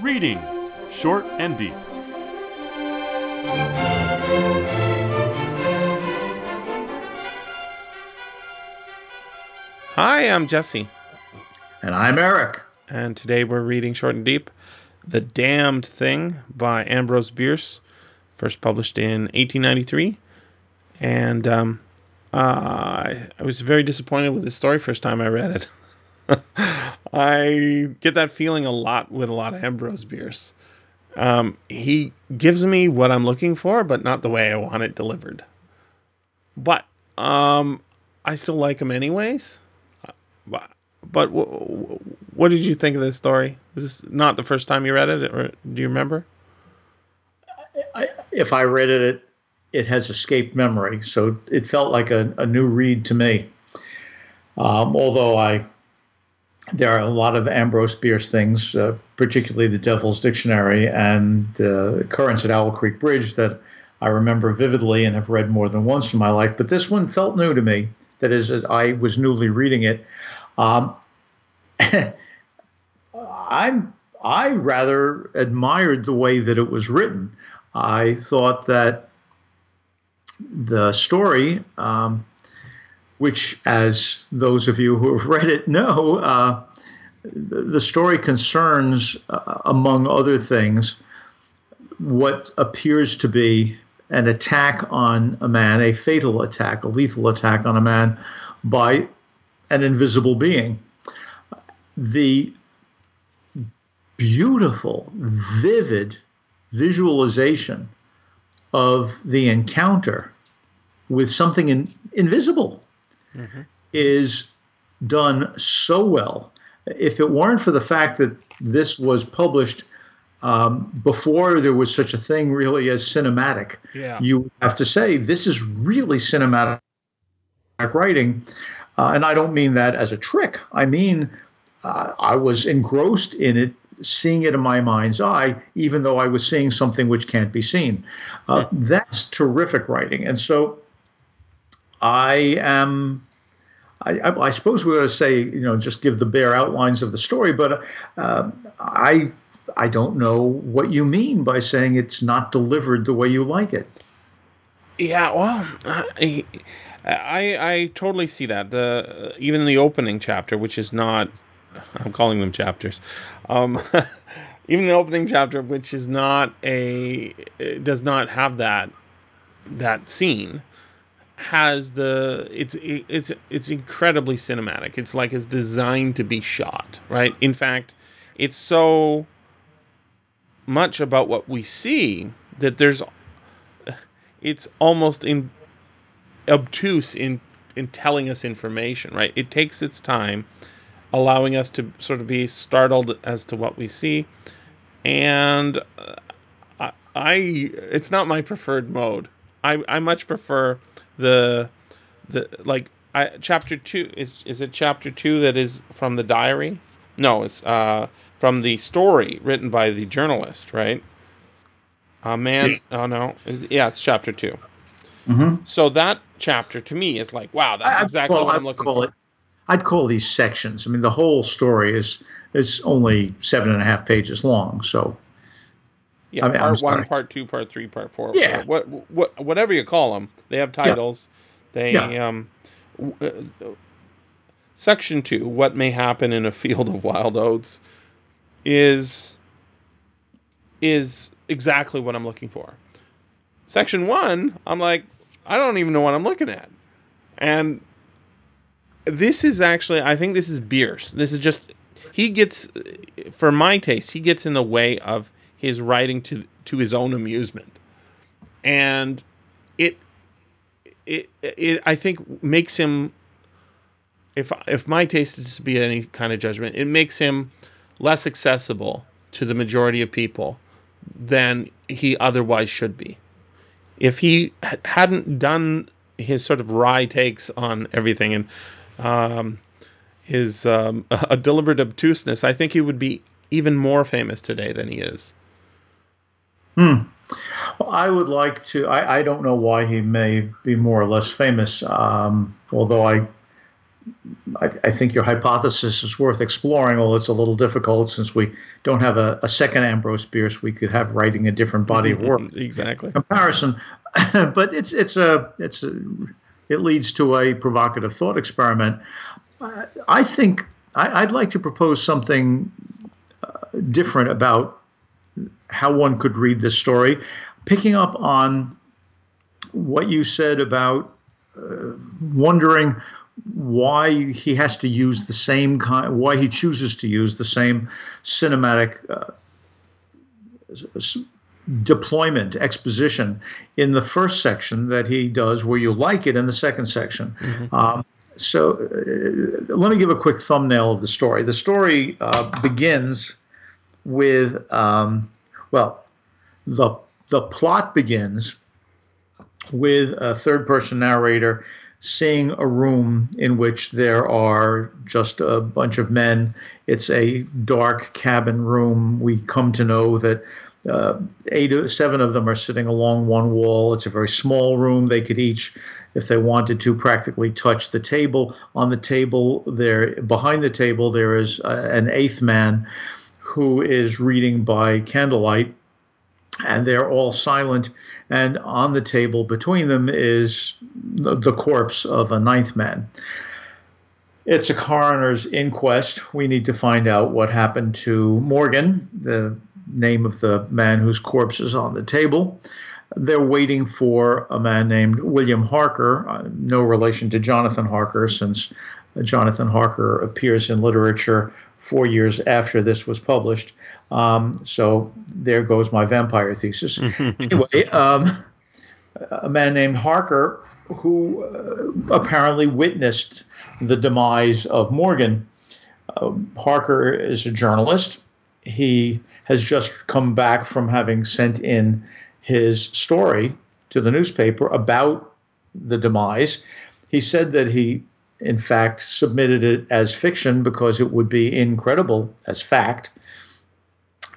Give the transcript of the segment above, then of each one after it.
Reading Short and Deep. Hi, I'm Jesse, And I'm Eric. and today we're reading Short and Deep The Damned Thing by Ambrose Bierce, first published in 1893. And um, uh, I, I was very disappointed with this story first time I read it. I get that feeling a lot with a lot of Ambrose Bierce. Um, he gives me what I'm looking for, but not the way I want it delivered. But um, I still like him anyways. But, but w- w- what did you think of this story? Is this not the first time you read it, or do you remember? I, if I read it, it, it has escaped memory, so it felt like a, a new read to me. Um, although I, there are a lot of Ambrose Bierce things, uh, particularly the Devil's Dictionary and uh, Occurrence at Owl Creek Bridge, that I remember vividly and have read more than once in my life. But this one felt new to me. That is, I was newly reading it. Um, I'm I rather admired the way that it was written. I thought that the story, um, which, as those of you who have read it know, uh, the, the story concerns, uh, among other things, what appears to be an attack on a man, a fatal attack, a lethal attack on a man by an invisible being. The beautiful, vivid visualization of the encounter with something in, invisible is done so well. If it weren't for the fact that this was published um, before there was such a thing really as cinematic, Yeah. you have to say this is really cinematic writing. Uh, and I don't mean that as a trick. I mean, uh, I was engrossed in it, seeing it in my mind's eye, even though I was seeing something which can't be seen. Uh, that's terrific writing. And so I am. I, I, suppose we're going to say, you know, just give the bare outlines of the story, but uh, I I don't know what you mean by saying it's not delivered the way you like it. Yeah, well, I, I I totally see that. The even the opening chapter, which is not, I'm calling them chapters. Um, even the opening chapter, which is not a, does not have that that scene, has the it's it's it's incredibly cinematic. It's like it's designed to be shot, right? In fact, it's so much about what we see that there's it's almost in obtuse in in telling us information, right? It takes its time, allowing us to sort of be startled as to what we see, and uh, I, I it's not my preferred mode. I I much prefer the the like I, chapter two is is it chapter two that is from the diary? No, it's uh from the story written by the journalist, right? A man, oh no, yeah, it's chapter 2 Mm-hmm. So that chapter to me is like, wow, that's I- exactly well, what I'm looking for. It, I'd call these sections. I mean, the whole story is is only seven and a half pages long. So Yeah, I mean, part one, part two, part three, part four. Yeah. What, what, whatever you call them, they have titles. Yeah. They Yeah. um, w- uh, section two, what may happen in a field of wild oats, is is exactly what I'm looking for. Section one, I'm like, I don't even know what I'm looking at, and this is actually, I think this is Bierce. This is just he gets, for my taste, he gets in the way of his writing to to his own amusement, and it it it I think makes him. If if my taste is to be any kind of judgment, it makes him less accessible to the majority of people than he otherwise should be. If he hadn't done his sort of wry takes on everything and um, his um, a deliberate obtuseness, I think he would be even more famous today than he is. Hmm. Well, I would like to. I, I don't know why he may be more or less famous, um, although I I, I, think your hypothesis is worth exploring, although it's a little difficult since we don't have a, a second Ambrose Bierce. We could have writing a different body of work. exactly. Comparison, but it's it's a it's a, it leads to a provocative thought experiment. Uh, I think I, would like to propose something uh, different about how one could read this story, picking up on what you said about uh, wondering why he has to use the same kind, why he chooses to use the same cinematic uh, deployment exposition in the first section that he does, where you like it in the second section. Mm-hmm. Um, so uh, let me give a quick thumbnail of the story. The story uh, begins with, um, well, the the plot begins with a third person narrator seeing a room in which there are just a bunch of men. It's a dark cabin room. We come to know that uh, eight, seven of them are sitting along one wall. It's a very small room. They could each, if they wanted to, practically touch the table. On the table, there, behind the table, there is uh, an eighth man who is reading by candlelight, and they're all silent and on the table between them is the, corpse of a ninth man. It's a coroner's inquest. We need to find out what happened to Morgan, the name of the man whose corpse is on the table. They're waiting for a man named William Harker, uh, no relation to Jonathan Harker, since Jonathan Harker appears in literature four years after this was published. Um, so there goes my vampire thesis. anyway, um, a man named Harker, who uh, apparently witnessed the demise of Morgan. Uh, Harker is a journalist. He has just come back from having sent in his story to the newspaper about the demise. He said that he, in fact, submitted it as fiction because it would be incredible as fact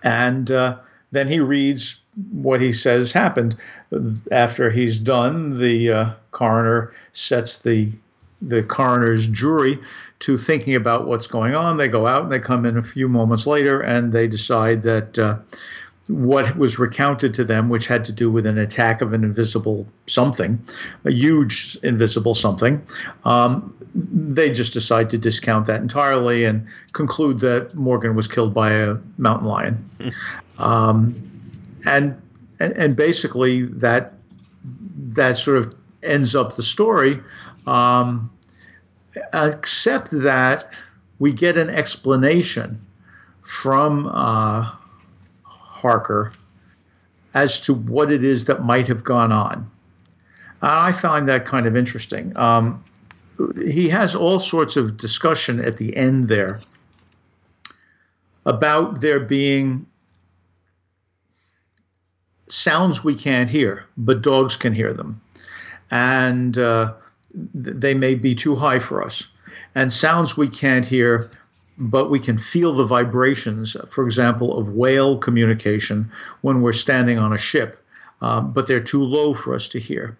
and uh, then he reads what he says happened. After he's done, the uh, coroner sets the the coroner's jury to thinking about what's going on. They go out and they come in a few moments later and they decide that uh, what was recounted to them, which had to do with an attack of an invisible something, a huge invisible something, um, they just decide to discount that entirely and conclude that Morgan was killed by a mountain lion. um, and, and, and basically that that sort of ends up the story, um, except that we get an explanation from uh, Harker as to what it is that might have gone on. And I find that kind of interesting. Um, he has all sorts of discussion at the end there about there being sounds we can't hear, but dogs can hear them. And uh, they may be too high for us. And sounds we can't hear, but we can feel the vibrations, for example, of whale communication when we're standing on a ship, um, but they're too low for us to hear.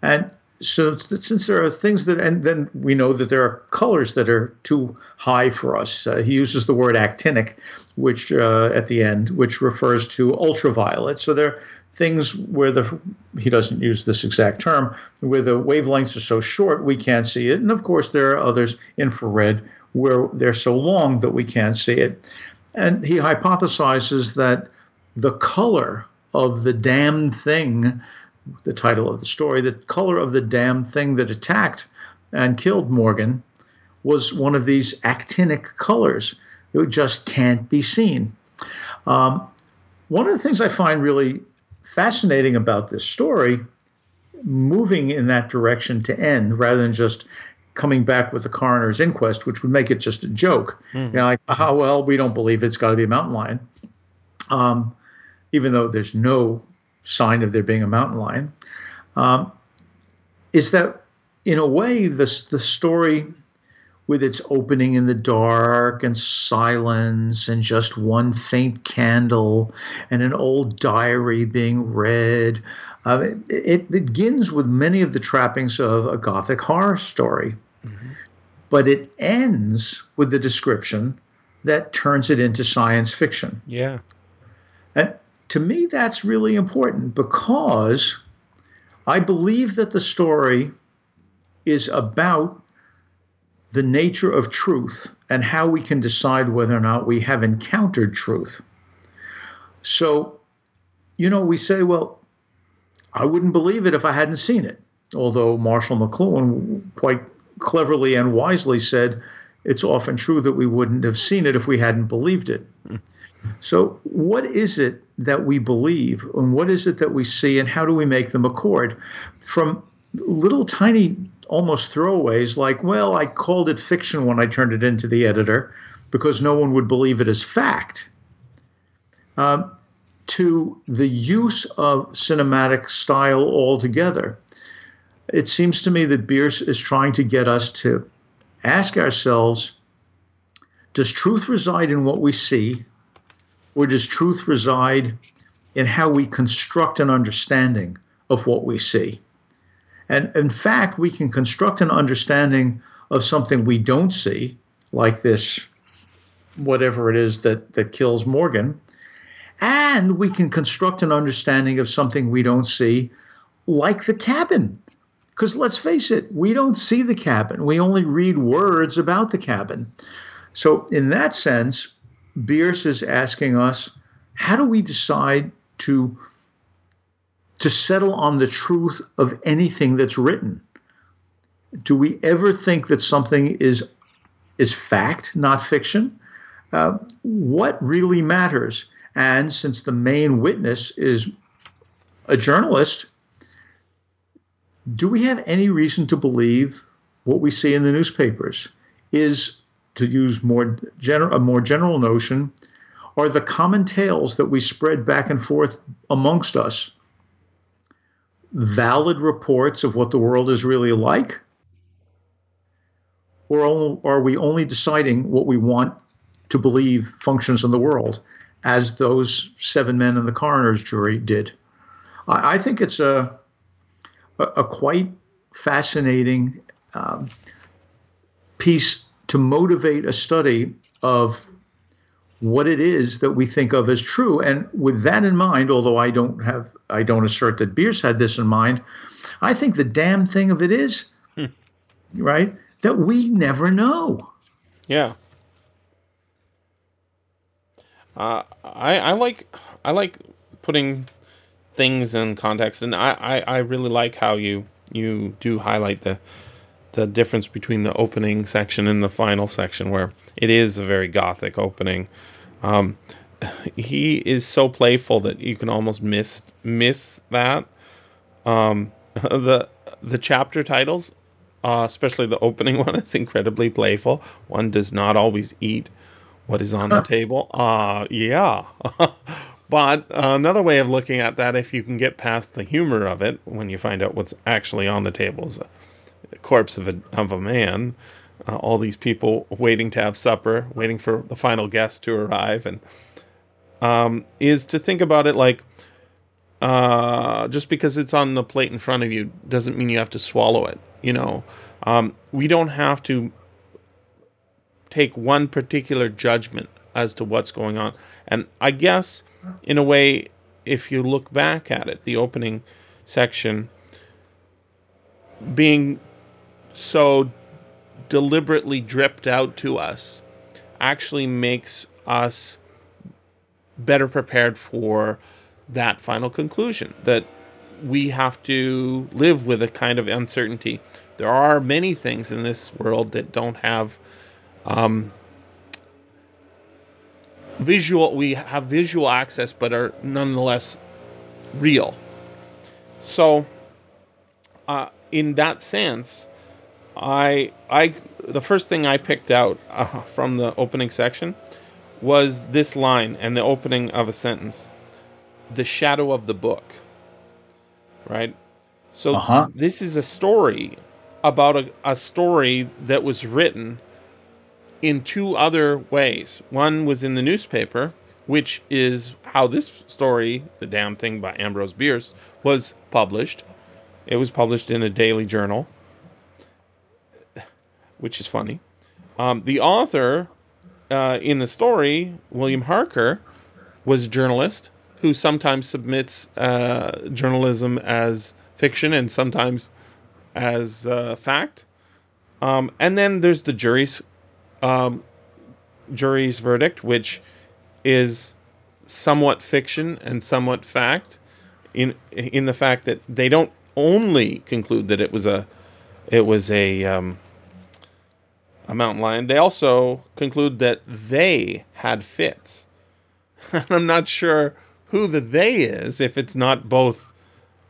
And so since there are things that, and then we know that there are colors that are too high for us. Uh, he uses the word actinic, which uh, at the end, which refers to ultraviolet. So there are things where the he doesn't use this exact term, where the wavelengths are so short we can't see it, and of course there are others infrared where they're so long that we can't see it. And he hypothesizes that the color of the damned thing the title of the story, the color of the damned thing that attacked and killed Morgan was one of these actinic colors. It just can't be seen. Um, one of the things I find really fascinating about this story, moving in that direction to end rather than just coming back with the coroner's inquest, which would make it just a joke. Mm-hmm. You know, like, oh, well, we don't believe it's got to be a mountain lion. Um, even though there's no sign of there being a mountain lion, um, is that in a way the the story with its opening in the dark and silence and just one faint candle and an old diary being read. Uh, it, it, begins with many of the trappings of a gothic horror story. Mm-hmm. but it ends with the description that turns it into science fiction. Yeah. And to me, that's really important because I believe that the story is about the nature of truth and how we can decide whether or not we have encountered truth. So, you know, we say, well, I wouldn't believe it if I hadn't seen it. Although Marshall McLuhan quite cleverly and wisely said, it's often true that we wouldn't have seen it if we hadn't believed it. So, what is it that we believe, and what is it that we see, and how do we make them accord? From little tiny, almost throwaways, like, well, I called it fiction when I turned it into the editor because no one would believe it as fact, uh, to the use of cinematic style altogether. It seems to me that Bierce is trying to get us to ask ourselves does truth reside in what we see, or does truth reside in how we construct an understanding of what we see? And in fact, we can construct an understanding of something we don't see, like this, whatever it is that, that kills Morgan, and we can construct an understanding of something we don't see, like the cabin. Because let's face it, we don't see the cabin. We only read words about the cabin. So, in that sense, Bierce is asking us how do we decide to, to settle on the truth of anything that's written? Do we ever think that something is, is fact, not fiction? Uh, what really matters? And since the main witness is a journalist, do we have any reason to believe what we see in the newspapers is, to use more general, a more general notion, are the common tales that we spread back and forth amongst us valid reports of what the world is really like? Or are we only deciding what we want to believe functions in the world, as those seven men in the coroner's jury did? I, I think it's a a, a quite fascinating um, piece to motivate a study of what it is that we think of as true. And with that in mind, although I don't have, I don't assert that Bierce had this in mind, I think the damn thing of it is, hmm. right, that we never know. Yeah. Uh, I I like I like putting things in context, and I, I, I really like how you you do highlight the the difference between the opening section and the final section, where it is a very gothic opening. Um, he is so playful that you can almost miss miss that. Um, the the chapter titles, uh, especially the opening one, is incredibly playful. One does not always eat what is on the table. Uh, yeah. But another way of looking at that, if you can get past the humor of it, when you find out what's actually on the table is a corpse of a, of a man, uh, all these people waiting to have supper, waiting for the final guest to arrive, and um, is to think about it like uh, just because it's on the plate in front of you doesn't mean you have to swallow it. You know, um, we don't have to take one particular judgment as to what's going on. And I guess in a way, if you look back at it, the opening section being so deliberately dripped out to us actually makes us better prepared for that final conclusion that we have to live with a kind of uncertainty. There are many things in this world that don't have um, visual we have visual access but are nonetheless real. So uh, in that sense i i the first thing i picked out uh, from the opening section was this line and the opening of a sentence. The shadow of the book. Right? So uh-huh. this is a story about a, a story that was written in two other ways. One was in the newspaper, which is how this story, The Damn Thing by Ambrose Bierce, was published. It was published in a daily journal. which is funny. Um, the author uh, in the story, William Harker, was a journalist who sometimes submits uh, journalism as fiction and sometimes as uh, fact. Um, and then there's the jury's um, jury's verdict, which is somewhat fiction and somewhat fact, in in the fact that they don't only conclude that it was a it was a um, a mountain lion. They also conclude that they had fits. I'm not sure who the they is if it's not both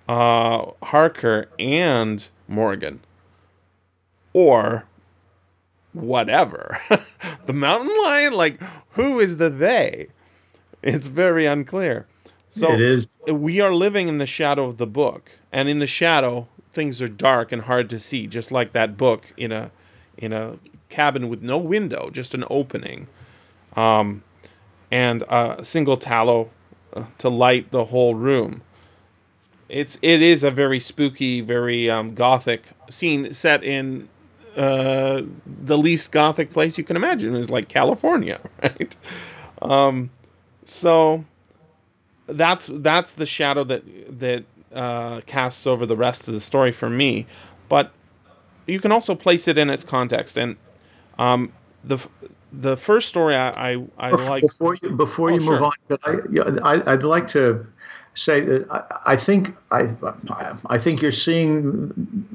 uh, Harker and Morgan, or whatever. the mountain lion, like who is the they? It's very unclear. So It is. we are living in the shadow of the book, and in the shadow, things are dark and hard to see, just like that book in a in a cabin with no window, just an opening, um, and a single tallow uh, to light the whole room. It's it is a very spooky, very um, gothic scene set in uh, the least gothic place you can imagine. is like California, right? Um, so that's that's the shadow that that uh, casts over the rest of the story for me. But you can also place it in its context, and um, the the first story I I, I like. before you before Oh, you move sure. on, could I, I I'd like to say that I, I think I I think you're seeing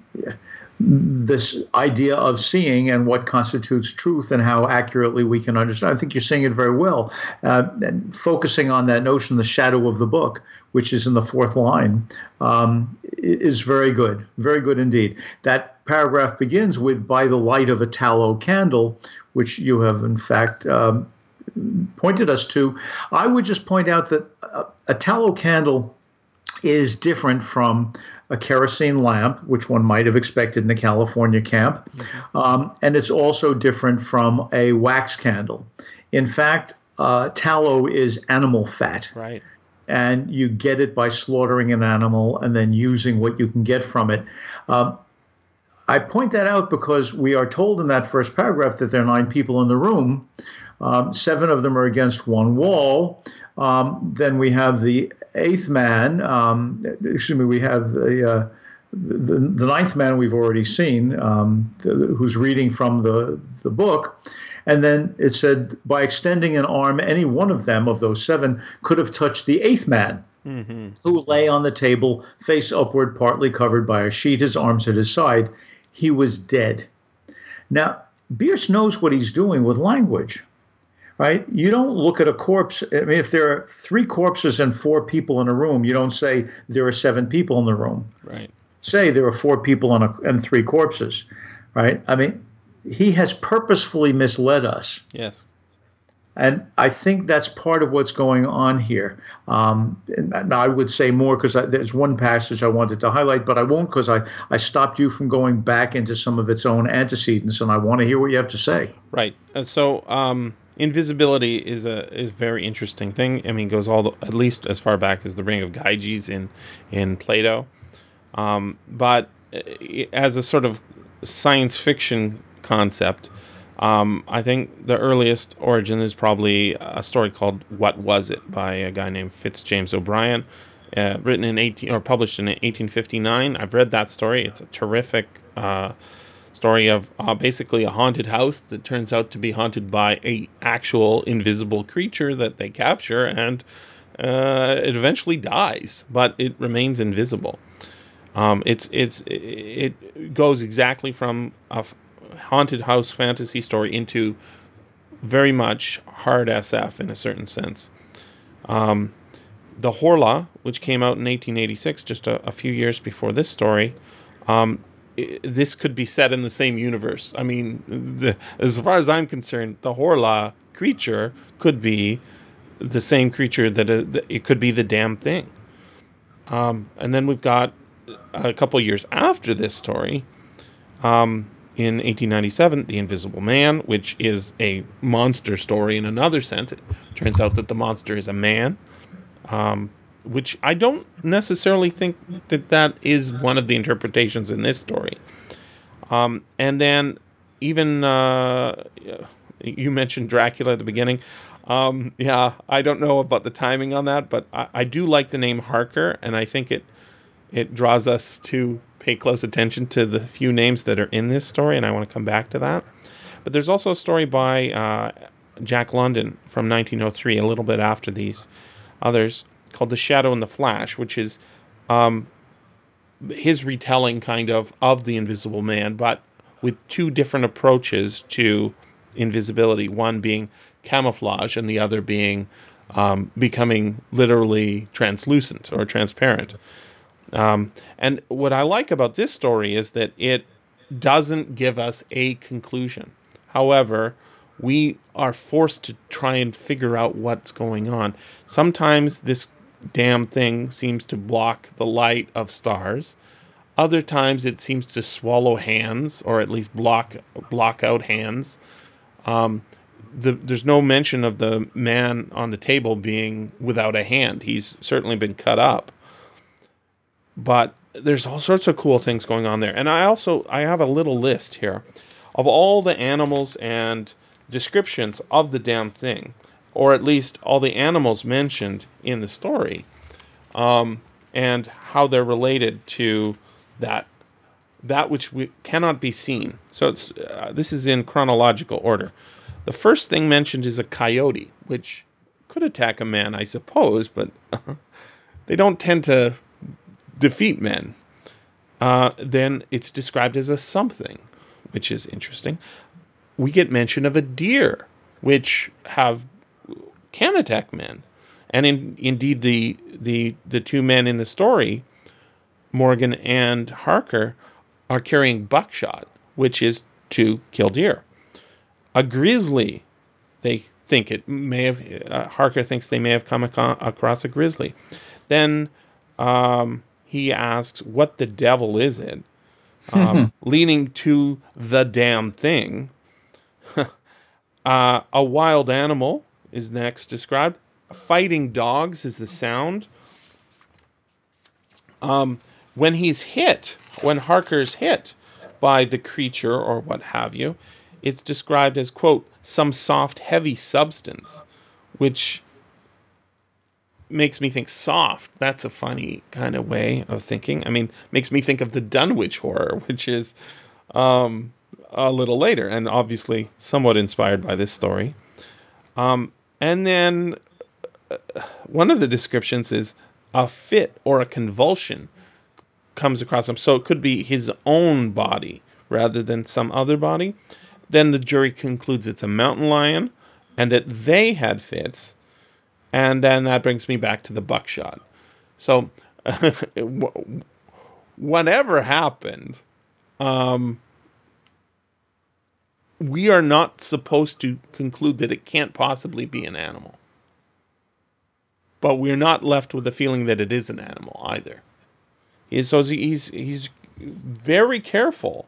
this idea of seeing and what constitutes truth and how accurately we can understand. I think you're saying it very well, uh, and focusing on that notion, the shadow of the book, which is in the fourth line, um, is very good, very good indeed. That paragraph begins with "by the light of a tallow candle," which you have in fact. Um, pointed us to, I would just point out that a, a tallow candle is different from a kerosene lamp, which one might have expected in a California camp, um, and it's also different from a wax candle. In fact, uh, tallow is animal fat Right. and you get it by slaughtering an animal and then using what you can get from it. Um, I point that out because we are told in that first paragraph that there are nine people in the room. Um, seven of them are against one wall. Um, then we have the eighth man. Um, excuse me. We have the, uh, the the ninth man we've already seen, um, the, who's reading from the the book. And then it said, by extending an arm, any one of them, of those seven, could have touched the eighth man, who lay on the table, face upward, partly covered by a sheet, his arms at his side. He was dead. Now, Bierce knows what he's doing with language, right? You don't look at a corpse. I mean, if there are three corpses and four people in a room, you don't say there are seven people in the room Right. say there are four people and, a, and three corpses, right? I mean, he has purposefully misled us. Yes. And I think that's part of what's going on here. Um, and I would say more because there's one passage I wanted to highlight, but I won't because I, I stopped you from going back into some of its own antecedents, and I want to hear what you have to say. Right. Uh, so um, invisibility is a is very interesting thing. I mean, goes all the, at least as far back as the Ring of Gyges in in Plato. Um, but uh, as a sort of science fiction concept, um, I think the earliest origin is probably a story called "What Was It" by a guy named Fitzjames O'Brien, uh, written in 18 or published in 1859. I've read that story. It's a terrific uh, story of uh, basically a haunted house that turns out to be haunted by a actual invisible creature that they capture, and uh, it eventually dies, but it remains invisible. Um, it's it's it goes exactly from a haunted house fantasy story into very much hard SF in a certain sense. Um, the Horla, which came out in 1886, just a, a few years before this story, um, this could be set in the same universe. I mean, the, as far as I'm concerned, the Horla creature could be the same creature that uh, it could be the damn thing. Um, and then we've got a couple years after this story, um, in 1897, The Invisible Man, which is a monster story in another sense. It turns out that the monster is a man, um, which I don't necessarily think that that is one of the interpretations in this story. Um, and then even uh, you mentioned Dracula at the beginning. Um, yeah, I don't know about the timing on that, but I, I do like the name Harker, and I think it it draws us to pay close attention to the few names that are in this story, and I want to come back to that. But there's also a story by uh, Jack London from 1903, a little bit after these others, called The Shadow and the Flash, which is um, his retelling kind of of the Invisible Man, but with two different approaches to invisibility. One being camouflage, and the other being um, becoming literally translucent or transparent. Um, and what I like about this story is that it doesn't give us a conclusion. However, we are forced to try and figure out what's going on. Sometimes this damn thing seems to block the light of stars. Other times it seems to swallow hands, or at least block block out hands. Um, the, there's no mention of the man on the table being without a hand. He's certainly been cut up but there's all sorts of cool things going on there. And I also I have a little list here of all the animals and descriptions of the damn thing, or at least all the animals mentioned in the story, um, and how they're related to that that which we cannot be seen. So it's uh, this is in chronological order. The first thing mentioned is a coyote, which could attack a man, I suppose, but they don't tend to defeat men, uh, then it's described as a something, which is interesting. We get mention of a deer, which have can attack men, and in, indeed the the the two men in the story, Morgan and Harker, are carrying buckshot, which is to kill deer. A grizzly, they think it may have. Uh, Harker thinks they may have come ac- across a grizzly. Then um, he asks, What the devil is it? Um, leaning to the damn thing. uh, a wild animal is next described. Fighting dogs is the sound. Um, when he's hit, when Harker's hit by the creature or what have you, it's described as, quote, some soft, heavy substance, which makes me think soft. That's a funny kind of way of thinking. I mean, makes me think of the Dunwich horror, which is um, a little later and obviously somewhat inspired by this story. Um, and then uh, one of the descriptions is a fit or a convulsion comes across him. So it could be his own body rather than some other body. Then the jury concludes it's a mountain lion and that they had fits and then that brings me back to the buckshot. So, whatever happened, um, we are not supposed to conclude that it can't possibly be an animal. But we're not left with the feeling that it is an animal either. So he's, he's very careful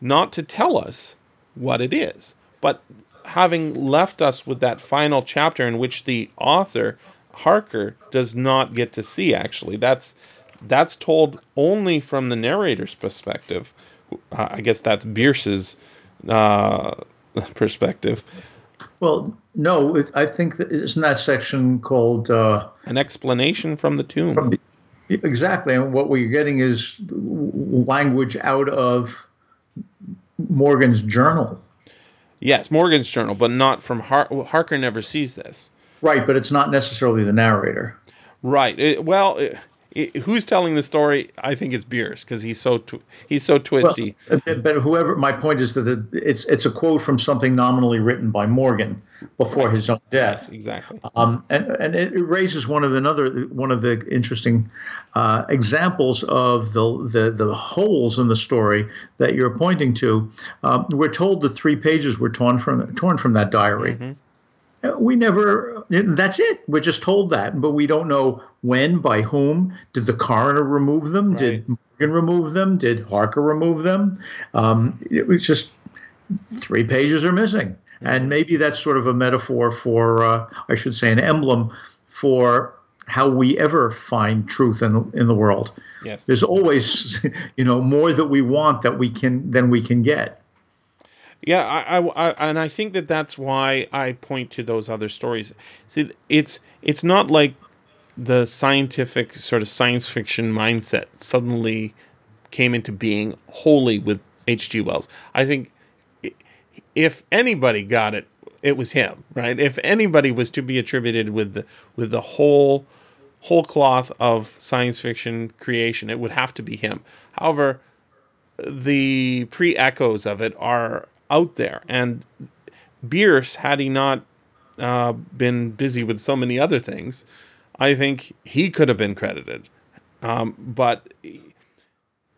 not to tell us what it is. But having left us with that final chapter in which the author Harker does not get to see actually that's that's told only from the narrator's perspective uh, I guess that's Bierce's uh, perspective well no it, I think that isn't that section called uh, an explanation from the tomb from the, exactly and what we're getting is language out of Morgan's journal Yes, Morgan's journal, but not from Har- Harker. Never sees this. Right, but it's not necessarily the narrator. Right. It, well, it, it, who's telling the story? I think it's Bierce because he's so tw- he's so twisty. Well, but whoever, my point is that the, it's it's a quote from something nominally written by Morgan before right. his own death. Yes, exactly. Um, and and it raises one of the another one of the interesting uh, examples of the, the the holes in the story that you're pointing to. Um, we're told the three pages were torn from torn from that diary. Mm-hmm we never that's it. We're just told that but we don't know when by whom. Did the coroner remove them? Right. did morgan remove them? Did harker remove them? Um, it was just three pages are missing. And maybe that's sort of a metaphor for uh, i should say an emblem for how we ever find truth in the, in the world. Yes. There's always you know more that we want that we can than we can get Yeah, I, I, I, and I think that that's why I point to those other stories. See, it's it's not like the scientific sort of science fiction mindset suddenly came into being wholly with H.G. Wells. I think if anybody got it, it was him, right? If anybody was to be attributed with the with the whole whole cloth of science fiction creation, it would have to be him. However, the pre echoes of it are out there, and Bierce, had he not uh, been busy with so many other things, I think he could have been credited. Um, but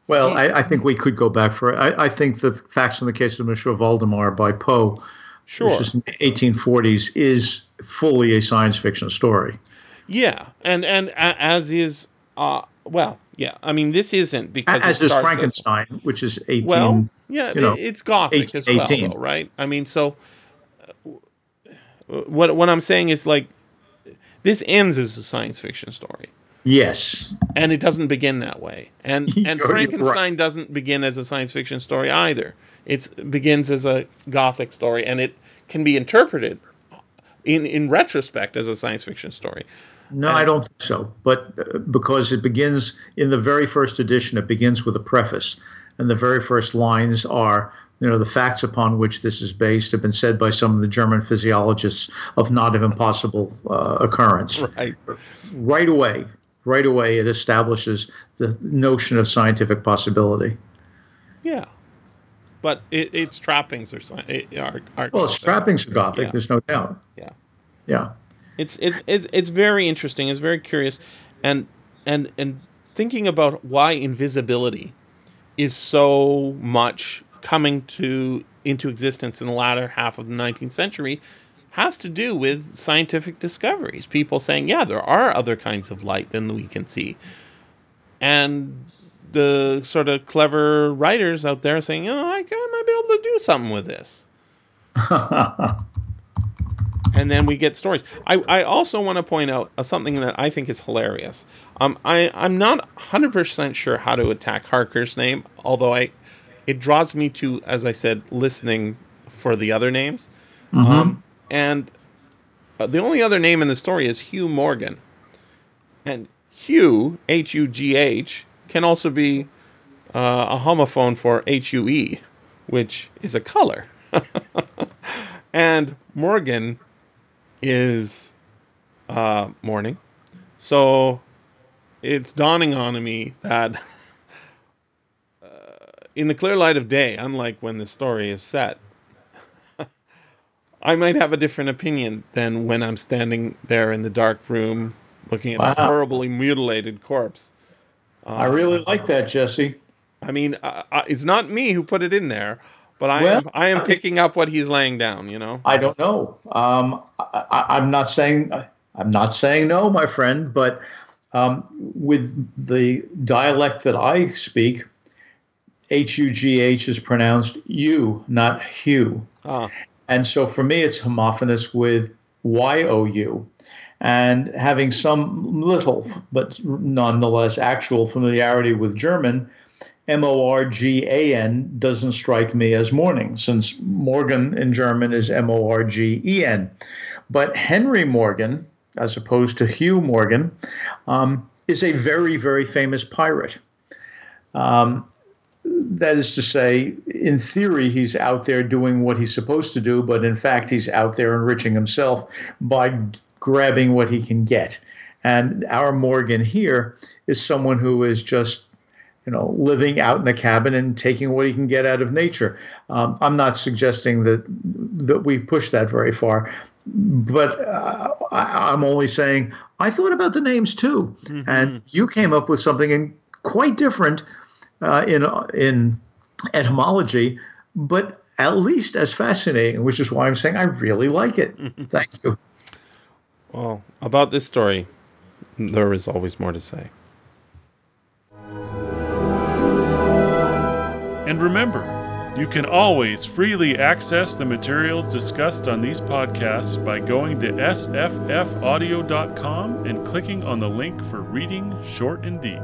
well, I, I, think we could go back for it. I, I, think the facts in the case of Monsieur Valdemar by Poe, sure. which is in the 1840s, is fully a science fiction story. Yeah, and and as is, uh, well, yeah. I mean, this isn't because as is Frankenstein, as, which is 18. Well, yeah, you know, it's gothic 18, as well, 18. Though, right? I mean, so uh, what what I'm saying is like this ends as a science fiction story. Yes. And it doesn't begin that way. And and Frankenstein right. doesn't begin as a science fiction story either. It begins as a gothic story and it can be interpreted in in retrospect as a science fiction story. No, and, I don't think so. But uh, because it begins in the very first edition, it begins with a preface, and the very first lines are, you know, the facts upon which this is based have been said by some of the German physiologists of not of impossible uh, occurrence. Right. Right away, right away it establishes the notion of scientific possibility. Yeah. But it, its trappings are, are, are well, its trappings are gothic. Yeah. There's no doubt. Yeah. Yeah. It's, it's it's it's very interesting. It's very curious, and and and thinking about why invisibility is so much coming to into existence in the latter half of the 19th century has to do with scientific discoveries. People saying, yeah, there are other kinds of light than we can see. And the sort of clever writers out there saying, oh, I, I might be able to do something with this. and then we get stories. I, I also want to point out uh, something that I think is hilarious. Um, I, I'm not 100% sure how to attack Harker's name, although I it draws me to, as I said, listening for the other names. Mm-hmm. Um, and uh, the only other name in the story is Hugh Morgan. And Hugh, H U G H, can also be uh, a homophone for H U E, which is a color. and Morgan is uh, morning. So it's dawning on me that uh, in the clear light of day, unlike when the story is set, I might have a different opinion than when I'm standing there in the dark room looking at wow. a horribly mutilated corpse. I really like that, Jesse. I mean, uh, uh, it's not me who put it in there, but I well, am I am picking up what he's laying down. You know. I don't know. Um, I, am not saying I'm not saying no, my friend, but um, with the dialect that I speak, H U G H is pronounced you, not Hugh. Ah. And so for me, it's homophonous with Y-O-U. And having some little, but nonetheless actual familiarity with German, M O R G A N doesn't strike me as morning, since Morgan in German is M O R G E N. But Henry Morgan, as opposed to Hugh Morgan, um, is a very, very famous pirate. Um, that is to say, in theory, he's out there doing what he's supposed to do, but in fact, he's out there enriching himself by grabbing what he can get. And our Morgan here is someone who is just, you know, living out in a cabin and taking what he can get out of nature. Um, I'm not suggesting that that we push that very far, but uh, I, am only saying I thought about the names too, mm-hmm. and you came up with something quite different uh, in in etymology, but at least as fascinating, which is why I'm saying I really like it. Thank you. Well, about this story, there is always more to say. And remember, you can always freely access the materials discussed on these podcasts by going to sffaudio.com and clicking on the link for Reading Short and Deep.